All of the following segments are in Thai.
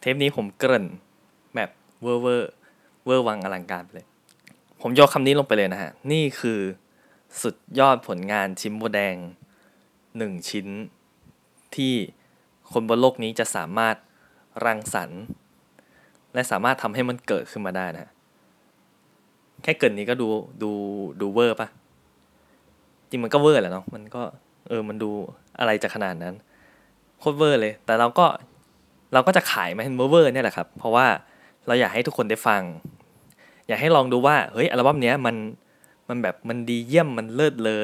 เทปนี้ผมเกริ่นแบบเวอร์เวอร์เวอร์วังอลังการไปเลย ผมยกคำนี้ลงไปเลยนะฮะ นี่คือสุดยอดผลงานชิ้นโบแดงหนึ่งชิ้น ที่คนบนโลกนี้จะสามารถรังสรรค์และสามารถทำให้มันเกิดขึ้นมาได้นะ แค่เกริ่นนี้ก็ดูดูดูเวอร์ปะจริงมันก็เวอร์แหละเนาะมันก็เออมันดูอะไรจะขนาดนั้นโคตรเวอร์เลย แต่เราก็ เราก็จะขายมาเป็นเวอร์เนี่ยแหละครับ เพราะว่าเราอยากให้ทุกคนได้ฟัง อยากให้ลองดูว่าเฮ้ยอัลบั้มเนี้ยมันมันแบบมันดีเยี่ยมมันเลิศเลอ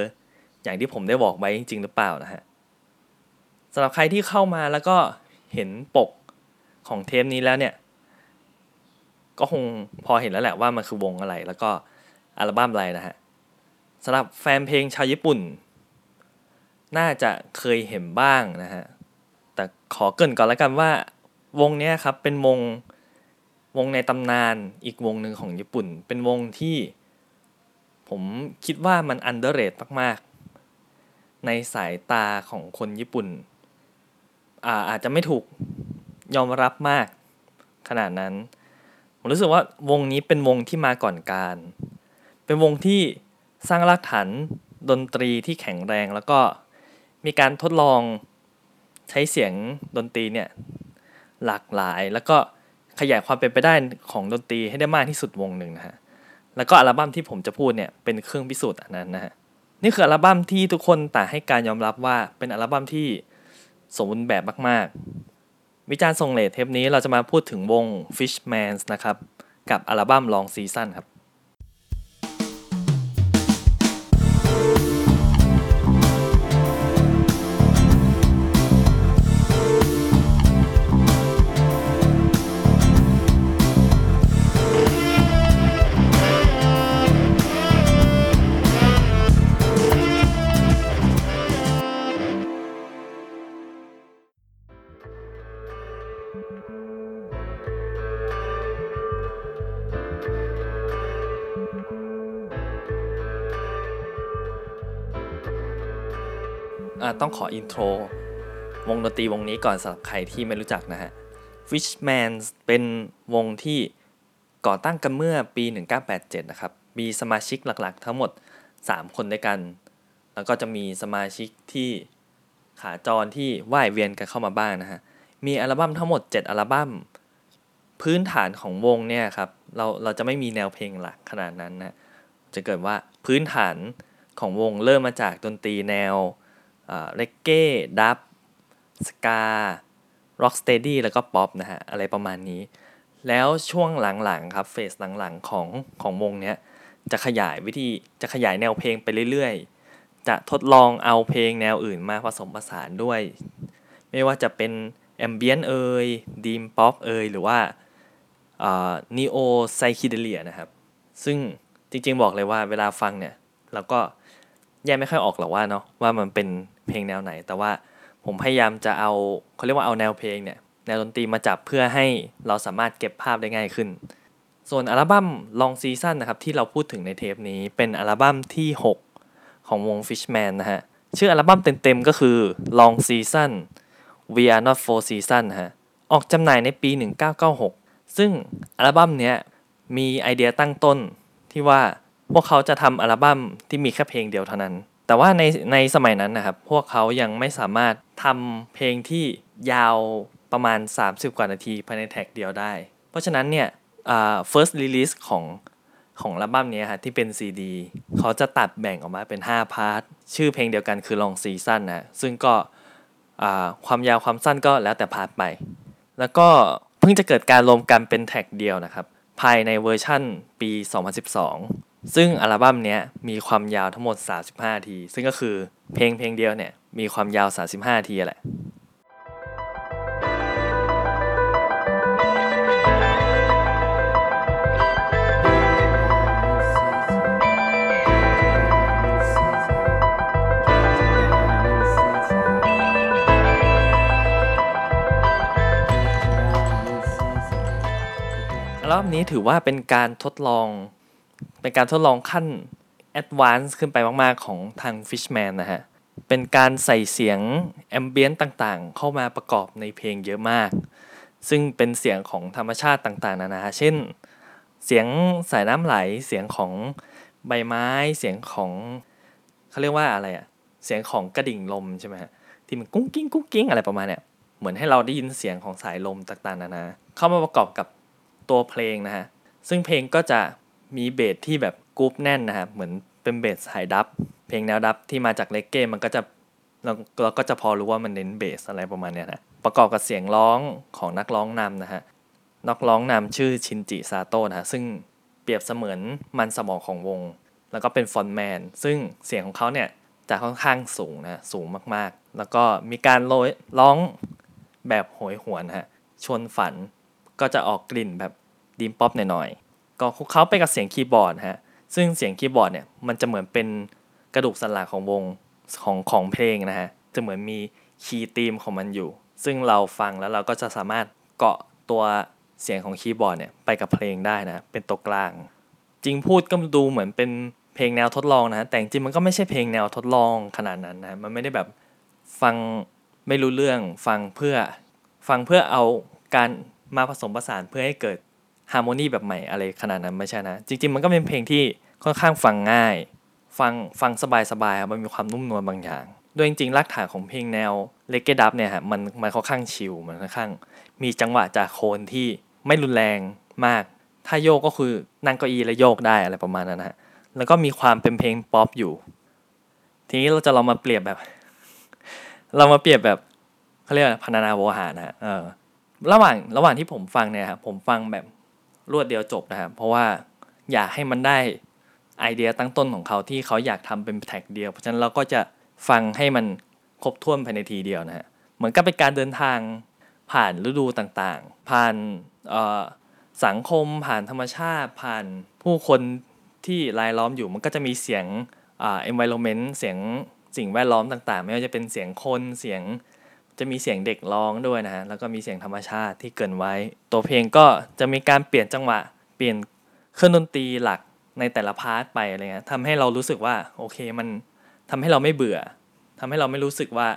อย่างที่ผมได้บอกไว้จริง ๆ หรือเปล่านะฮะสำหรับใครที่เข้ามาแล้วก็เห็นปกของเทปนี้แล้วเนี่ย ก็คงพอเห็นแล้วแหละว่ามันคือวงอะไร แล้วก็อัลบั้มอะไรนะฮะสำหรับแฟนเพลงชาวญี่ปุ่น น่าจะเคยเห็นบ้างนะฮะแต่ขอเกินก่อนแล้วกันว่า วงนี้ครับเป็นวงวงในตำนานอีกวงหนึ่งของญี่ปุ่น เป็นวงที่ผมคิดว่ามันอันเดอร์เรทมากๆ ในสายตาของคนญี่ปุ่นอาอาจจะไม่ถูกยอมรับมากขนาดนั้น ผมรู้สึกว่าวงนี้เป็นวงที่มาก่อนการ เป็นวงที่สร้างรากฐานดนตรีที่แข็งแรงแล้วก็มีการทดลองใช้เสียงดนตรีเนี่ย หลากหลาย แล้วก็ขยายความเป็นไปได้ของดนตรีให้ได้มากที่สุดวงหนึ่งนะฮะแล้วก็อัลบั้มที่ผมจะพูดเนี่ยเป็นเครื่องพิสูจน์อันนั้นนะฮะนี่คืออัลบั้มที่ทุกคนต่างให้การยอมรับว่าเป็นอัลบั้มที่สมบูรณ์แบบมากๆ วิจารณ์ทรงเลทเทปนี้เราจะมาพูดถึงวง Fishmans นะครับกับอัลบั้ม Long Season ครับ ต้องขออินโทร วงดนตรีวงนี้ก่อนสำหรับใครที่ไม่รู้จักนะฮะ Fishman เป็นวงที่ก่อตั้งกันเมื่อปี 1987 นะครับ มีสมาชิกหลักๆ ทั้งหมด 3 คนด้วยกัน แล้วก็จะมีสมาชิกที่ขาจรที่ว่ายเวียนกันเข้ามาบ้างนะฮะ มีอัลบั้มทั้งหมด 7 อัลบั้ม พื้นฐานของวงเนี่ยครับ เราเราจะไม่มีแนวเพลงหลักขนาดนั้นนะ จะเกริ่นว่าพื้นฐานของวงเริ่มมาจากดนตรีแนว reggae dub ska rocksteady แล้วก็ป๊อปนะฮะ อะไรประมาณนี้ แล้วช่วงหลังๆครับ phase หลังๆของของวงเนี้ย จะขยายวิธีจะขยายแนวเพลงไปเรื่อยๆ จะทดลองเอาเพลงแนวอื่นมาผสมผสานด้วย ไม่ว่าจะเป็น ambient เอย dream pop เอยหรือว่านีโอไซคิเดเลียนะครับ ซึ่งจริงๆบอกเลยว่าเวลาฟังเนี่ยเราก็ แยกไม่ค่อยออกหรอกว่าเนาะว่ามันเป็นเพลงแนวไหน แต่ว่าผมพยายามจะเอาเขาเรียกว่าเอาแนวเพลงเนี่ยแนวดนตรีมาจับเพื่อให้เราสามารถเก็บภาพได้ง่ายขึ้น ส่วนอัลบั้ม Long Season นะครับที่เราพูดถึงในเทปนี้เป็นอัลบั้มที่ 6 ของวง Fishman นะฮะชื่ออัลบั้มเต็มๆก็คือ Long Season We Are Not for Season ฮะออกจำหน่ายในปี 1996 ซึ่งอัลบั้มเนี้ยมีไอเดียตั้งต้นที่ว่า พวกเขาจะทำอัลบั้มที่มีแค่เพลงเดียวเท่านั้น แต่ว่าในในสมัยนั้นนะครับ พวกเขายังไม่สามารถทำเพลงที่ยาวประมาณ 30 กว่านาทีภายใน track เดียวได้ เพราะฉะนั้นเนี่ย first release ของของอัลบั้มนี้ครับที่เป็น CD เขาจะตัดแบ่งออกมาเป็น 5 part ชื่อเพลงเดียวกันคือ long season นะซึ่งก็ความยาวความสั้นก็แล้วแต่ part ไป แล้วก็เพิ่งจะเกิดการรวมกันเป็น track เดียวนะครับ ภายในเวอร์ชั่นปี 2012ซึ่งอัลบั้มนี้มีความยาวทั้งหมด 35 นาที ซึ่งก็คือเพลงเพลงเดียวเนี่ยมีความยาว 35 นาทีแหละรอบนี้ถือว่าเป็นการทดลอง เป็นการทดลองขั้น advance ขึ้นไปมาก ๆ ของทาง Fishmans นะฮะ เป็นการใส่เสียง ambient ต่างๆ เข้ามาประกอบในเพลงเยอะมาก ซึ่งเป็นเสียงของธรรมชาติต่างๆ นานา เช่น เสียงสายน้ำไหล เสียงของใบไม้ เสียงของเขาเรียกว่าอะไรอะเสียงของกระดิ่งลมใช่ไหมฮะ ที่มันกุ้งกิ้งกุ้งกิ้งอะไรประมาณเนี้ย เหมือนให้เราได้ยินเสียงของสายลมต่างๆ นานา เข้ามาประกอบกับตัวเพลงนะฮะ ซึ่งเพลงก็จะ มีเบสที่แบบ groove แน่นนะฮะเหมือนเป็นเบสสาย dub เพลงแนว dub ที่มาจาก reggae มันก็จะเราเราก็จะพอรู้ว่ามันเน้นเบสอะไรประมาณเนี้ยนะประกอบกับเสียงร้องของนักร้องนำนะฮะนักร้องนำชื่อชินจิซาโตะนะฮะซึ่งเปรียบเสมือนมันสมองของวง แล้วก็เป็น frontman ซึ่งเสียงของเขาเนี่ยจะค่อนข้างสูงนะสูงมากๆ แล้วก็มีการร้องแบบโหยหวนฮะชวนฝันก็จะออกกลิ่นแบบ dream pop หน่อย ก็คลุกเคล้าไปกับเสียงคีย์บอร์ดฮะซึ่งเสียงคีย์บอร์ดเนี่ยมันจะเหมือนเป็นกระดูกสันหลังของวงของของเพลงนะฮะจะเหมือนมี key theme ของมันอยู่ ซึ่งเราฟังแล้วเราก็จะสามารถเกาะตัวเสียงของคีย์บอร์ดเนี่ยไปกับเพลงได้นะเป็นตัวกลาง จริงพูดก็ดูเหมือนเป็นเพลงแนวทดลองนะแต่จริงมันก็ไม่ใช่เพลงแนวทดลองขนาดนั้นนะมันไม่ได้แบบฟังไม่รู้เรื่องฟังเพื่อฟังเพื่อเอาการมาผสมผสานเพื่อให้เกิด ฮาร์โมนีแบบใหม่อะไรขนาดนั้นไม่ใช่นะ จริง ๆ มันก็เป็นเพลงที่ค่อนข้างฟังง่าย ฟังฟังสบายๆมันมีความนุ่มนวลบางอย่างด้วยจริงๆรากฐานของเพลงแนวเลกเกดับเนี่ยฮะมันมันค่อนข้างชิลมันค่อนข้าง มีจังหวะจากโคนที่ไม่รุนแรงมาก ถ้าโยกก็คือนั่งเก้าอี้แล้วโยกได้อะไรประมาณนั้นฮะแล้วก็มีความเป็นเพลงป๊อปอยู่ ทีนี้เราจะลองมาเปรียบแบบ เรามาเปรียบแบบเขาเรียกพันนาโวหารนะฮะเออระหว่างระหว่างที่ผมฟังเนี่ยครับผมฟังแบบ รวดเดียวจบนะครับ เพราะว่าอยากให้มันได้ไอเดียตั้งต้นของเขาที่เขาอยากทำเป็นแท็กเดียว เพราะฉะนั้นเราก็จะฟังให้มันครบถ้วนภายในทีเดียวนะฮะ เหมือนกับเป็นการเดินทางผ่านฤดูต่างๆ ผ่านสังคม ผ่านธรรมชาติ ผ่านผู้คนที่รายล้อมอยู่ มันก็จะมีเสียงเอ่า environment เสียงสิ่งแวดล้อมต่างๆ ไม่ว่าจะเป็นเสียงคน เสียง จะมีเสียงเด็กร้องด้วยนะฮะแล้วก็มีเสียงธรรมชาติที่เกินไว้ ตัวเพลงก็จะมีการเปลี่ยนจังหวะ เปลี่ยนเครื่องดนตรีหลักในแต่ละพาร์ทไปอะไรเงี้ยทำให้เรารู้สึกว่าโอเคมันทำให้เราไม่เบื่อทำให้เราไม่รู้สึกว่า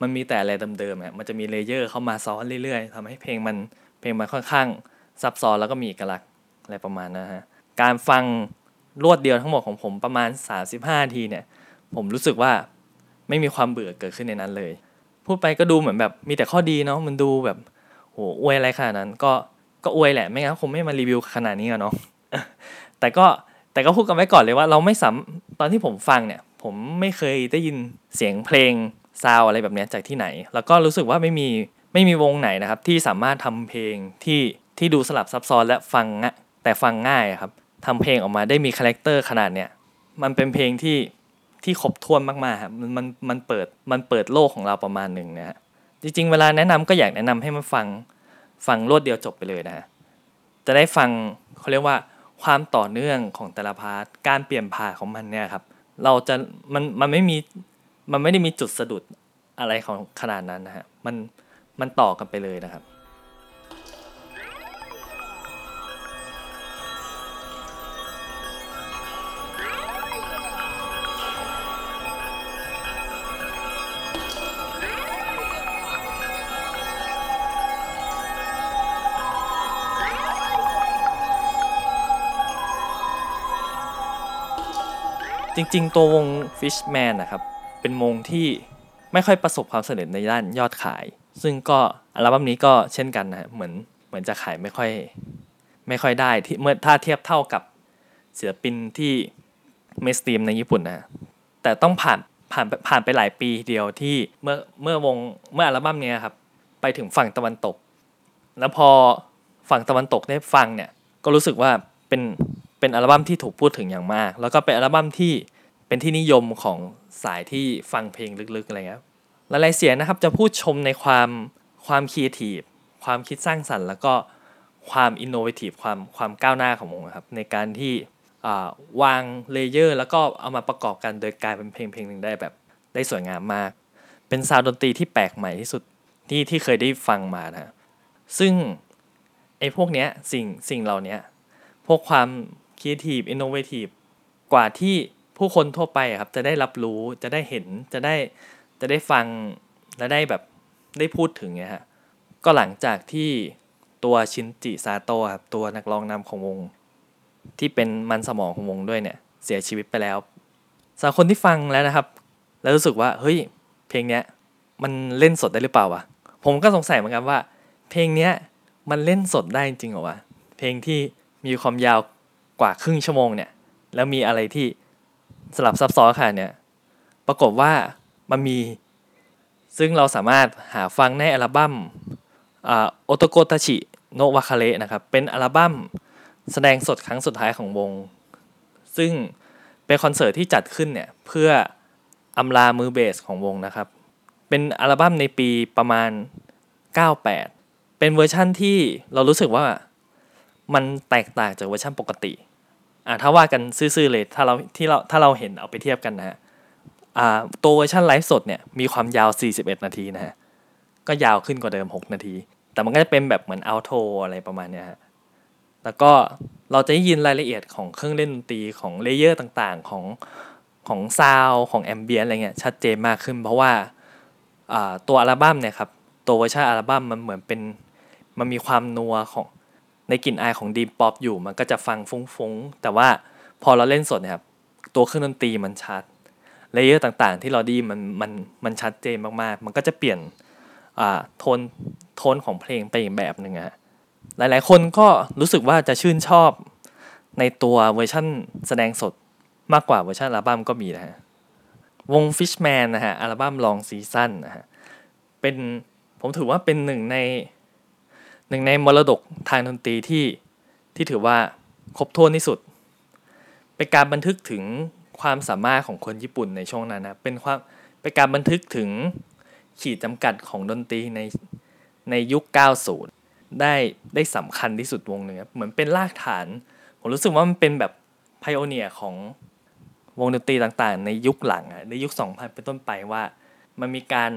มันมีแต่อะไรเดิมๆอะมันจะมีเลเยอร์เข้ามาซ้อนเรื่อยๆทำให้เพลงมันเพลงมันค่อนข้างซับซ้อนแล้วก็มีเอกลักษณ์อะไรประมาณนะฮะการฟังรวดเดียวทั้งหมดของผมประมาณ 35ทีเนี่ยผมรู้สึกว่าไม่มีความเบื่อเกิดขึ้นในนั้นเลย พูดไปก็ดูเหมือนแบบมีแต่ข้อดีเนาะมันดูแบบโหอวยอะไรขนาดนั้น ก็ก็อวยแหละไม่งั้นคงไม่มารีวิวขนาดนี้อะเนาะแต่ก็แต่ก็พูดกันไว้ก่อนเลยว่าเราไม่สามตอนที่ผมฟังเนี่ย ผมไม่เคยได้ยินเสียงเพลงซาวอะไรแบบนี้จากที่ไหน แล้วก็รู้สึกว่าไม่มีไม่มีวงไหนนะครับ ที่สามารถทำเพลงที่ที่ดูสลับซับซ้อนและฟังแต่ฟังง่ายครับทำเพลงออกมาได้มี character ขนาดเนี้ยมันเป็นเพลงที่ ที่ครบถ้วนมากๆครับมันมันมันเปิดมันเปิดโลกของเราประมาณหนึ่งนะฮะจริง ๆ เวลาแนะนำก็อยากแนะนำให้มันฟังฟังรวดเดียวจบไปเลยนะฮะจะได้ฟังเขาเรียกว่าความต่อเนื่องของแต่ละพาร์ทการเปลี่ยนผ่าของมันเนี่ยครับ เราจะมันมันไม่มีมันไม่ได้มีจุดสะดุดอะไรของขนาดนั้นนะฮะมันมันต่อกันไปเลยนะครับ จริงๆ ตัววง Fishman นะครับ เป็นวงที่ไม่ค่อยประสบความสำเร็จในด้านยอดขาย ซึ่งก็อัลบั้มนี้ก็เช่นกันนะเหมือนเหมือนจะขายไม่ค่อยไม่ค่อยได้ที่เมื่อถ้าเทียบเท่ากับศิลปินที่เมสตีมในญี่ปุ่นนะแต่ต้องผ่านผ่านผ่านไปหลายปีเดียวที่เมื่อเมื่อวงเมื่ออัลบั้มนี้ครับไปถึงฝั่งตะวันตก แล้วพอฝั่งตะวันตกได้ฟังเนี่ยก็รู้สึกว่าเป็น เป็นอัลบั้มที่ถูกพูดถึงอย่างมาก แล้วก็เป็นอัลบั้มที่เป็นที่นิยมของสายที่ฟังเพลงลึกๆอะไรเงี้ยหลายๆเสียงนะครับจะพูดชมในความความคิดทีฟความคิดสร้างสรรค์ แล้วก็ความ innovative ความความก้าวหน้าของวงครับในการที่วาง layer แล้วก็เอามาประกอบกันโดยกลายเป็นเพลงเพลงหนึ่งได้แบบได้สวยงามมาก เป็น sound ดนตรีที่แปลกใหม่ที่สุดที่ที่เคยได้ฟังมานะซึ่งไอ้พวกเนี้ยสิ่งสิ่งเหล่านี้พวกความ creative innovative กว่าที่ผู้คนทั่วไปครับจะได้รับรู้จะได้เห็นจะได้จะได้ฟังและได้แบบได้พูดถึงเนี่ยฮะก็หลังจากที่ตัวชินจิซาโตะครับตัวนักร้องนำของวง ที่เป็นมันสมองของวงด้วยเนี่ยเสียชีวิตไปแล้วสำหรับคนที่ฟังแล้วนะครับ แล้วรู้สึกว่าเฮ้ยเพลงเนี้ยมันเล่นสดได้หรือเปล่าวะผมก็สงสัยเหมือนกันว่า เพลงเนี้ยมันเล่นสดได้จริงเหรอวะเพลงที่มีความยาว กว่าครึ่งชั่วโมงเนี่ยแล้วมีอะไรที่สลับซับซ้อนค่ะเนี่ยปรากฏว่ามันมี ซึ่งเราสามารถหาฟังในอัลบั้มโอโตโกตาชิโนวาคาเระนะครับ เป็นอัลบั้มแสดงสดครั้งสุดท้ายของวง ซึ่งเป็นคอนเสิร์ตที่จัดขึ้นเนี่ยเพื่ออำลามือเบสของวงนะครับ เป็นอัลบั้มในปีประมาณ 98 เป็นเวอร์ชั่นที่เรารู้สึกว่ามันแตกต่างจากเวอร์ชันปกติ อ่าถ้าว่ากันซื่อๆเลยถ้าเราที่เราถ้าเราเห็นเอาไปเทียบกันนะฮะอ่าตัวเวอร์ชันไลฟ์สดเนี่ยมีความยาว 41 นาทีนะฮะก็ยาวขึ้นกว่าเดิม 6 นาที แต่มันก็จะเป็นแบบเหมือนอัลโทอะไรประมาณเนี้ยฮะแล้วก็เราจะได้ยินรายละเอียดของเครื่องเล่นดนตรีของ layer ต่างๆของของซาวของ ambient อะไรเงี้ยชัดเจนมากขึ้น เพราะว่าตัวอัลบั้มเนี่ยครับตัวเวอร์ชันอัลบั้มมันเหมือนเป็นมันมีความนัวของ ในกลิ่นอายของ dream pop อยู่มันก็จะฟังฟุ้งๆ แต่ว่าพอเราเล่นสดเนี่ยครับตัวเครื่องดนตรีมันชัด layer ต่างๆ ที่เราดีมันมันมันชัดเจนมากๆ มันก็จะเปลี่ยนอ่าโทนโทนของเพลงไปอีกแบบหนึ่งอะหลายๆ คนก็รู้สึกว่าจะชื่นชอบในตัวเวอร์ชันแสดงสดมากกว่าเวอร์ชันอัลบั้มก็มีนะฮะวง Fishman นะฮะอัลบั้มลองซีซั่นนะฮะเป็นผมถือว่าเป็นหนึ่งใน หนึ่งในมรดกทางดนตรีที่ที่ถือว่าครบถ้วนที่สุด เป็นการบันทึกถึงความสามารถของคนญี่ปุ่นในช่วงนั้นนะเป็นความเป็นการบันทึกถึงขีดจำกัดของดนตรีในในยุค 90 ได้ได้สำคัญที่สุดวงหนึ่งเหมือนเป็นรากฐาน ผมรู้สึกว่ามันเป็นแบบไพโอเนียของวงดนตรีต่างๆ ในยุคหลังในยุค 2000 เป็นต้นไปว่า มันมีการ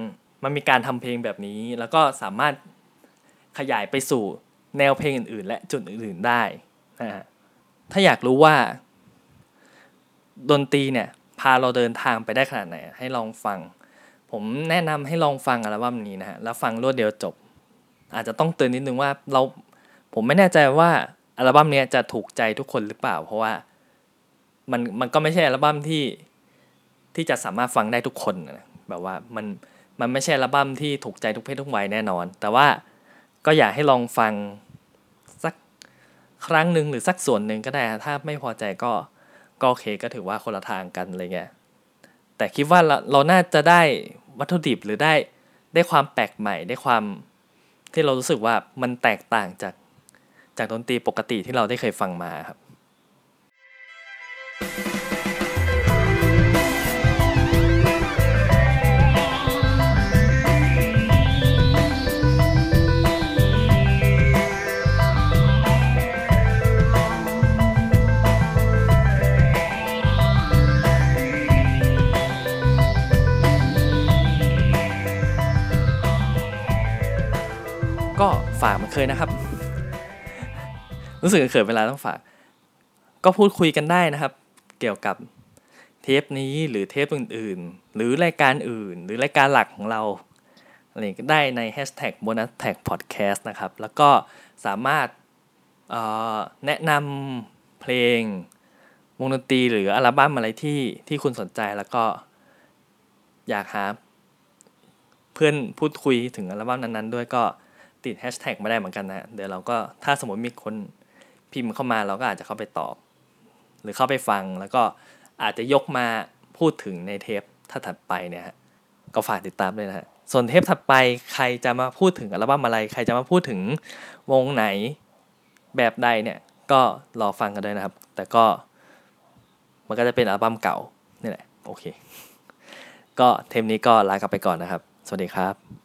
มันมีการทำเพลงแบบนี้ แล้วก็สามารถ ขยายไปสู่แนวเพลงอื่น ๆ และจุดอื่น ๆ ได้นะฮะถ้าอยากรู้ว่า ดนตรีเนี่ย พาเราเดินทางไปได้ขนาดไหน ให้ลองฟัง ผมแนะนำให้ลองฟังอัลบั้มนี้นะฮะแล้วฟังรวดเดียวจบ อาจจะต้องเตือนนิดนึงว่าเราผมไม่แน่ใจว่าอัลบั้มนี้จะถูกใจทุกคนหรือเปล่า เพราะว่ามันมันก็ไม่ใช่อัลบั้มที่ที่จะสามารถฟังได้ทุกคนนะแบบว่ามันมันไม่ใช่อัลบั้มที่ถูกใจทุกเพศทุกวัยแน่นอน แต่ว่า ก็อยากให้ลองฟังสักครั้งหนึ่งหรือสักส่วนหนึ่งก็ได้ ถ้าไม่พอใจก็ก็โอเคก็ถือว่าคนละทางกันอะไรเงี้ยแต่คิดว่าเราเราน่าจะได้วัตถุดิบหรือได้ได้ความแปลกใหม่ได้ความที่เรารู้สึกว่ามันแตกต่างจากจากดนตรีปกติที่เราได้เคยฟังมาครับ ก็ฝากมันเคยนะครับ รู้สึกเขินเวลาต้องฝาก ก็พูดคุยกันได้นะครับ เกี่ยวกับเทปนี้หรือเทปอื่นๆ หรือรายการอื่น หรือรายการหลักของเราอะไรก็ได้ใน hashtag bonus tag podcast นะครับ แล้วก็สามารถแนะนำเพลงวงดนตรีหรืออัลบั้มอะไรที่ที่คุณสนใจแล้วก็อยากหาเพื่อนพูดคุยถึงอัลบั้มนั้นๆ ด้วยก็ ติดแฮชแท็กไม่ได้เหมือนกันนะเดี๋ยวเราก็ถ้าสมมติมีคนพิมพ์เข้ามาเราก็อาจจะเข้าไปตอบ หรือเข้าไปฟังแล้วก็อาจจะยกมาพูดถึงในเทปถ้าถัดไปเนี่ยก็ฝากติดตามด้วยนะฮะส่วนเทปถัดไปใครจะมาพูดถึงอัลบั้มอะไร ใครจะมาพูดถึงวงไหนแบบใดเนี่ยก็รอฟังกันด้วยนะครับ แต่ก็มันก็จะเป็นอัลบั้มเก่านี่แหละโอเค ก็เทปนี้ก็ลากันไปก่อนนะครับ สวัสดีครับ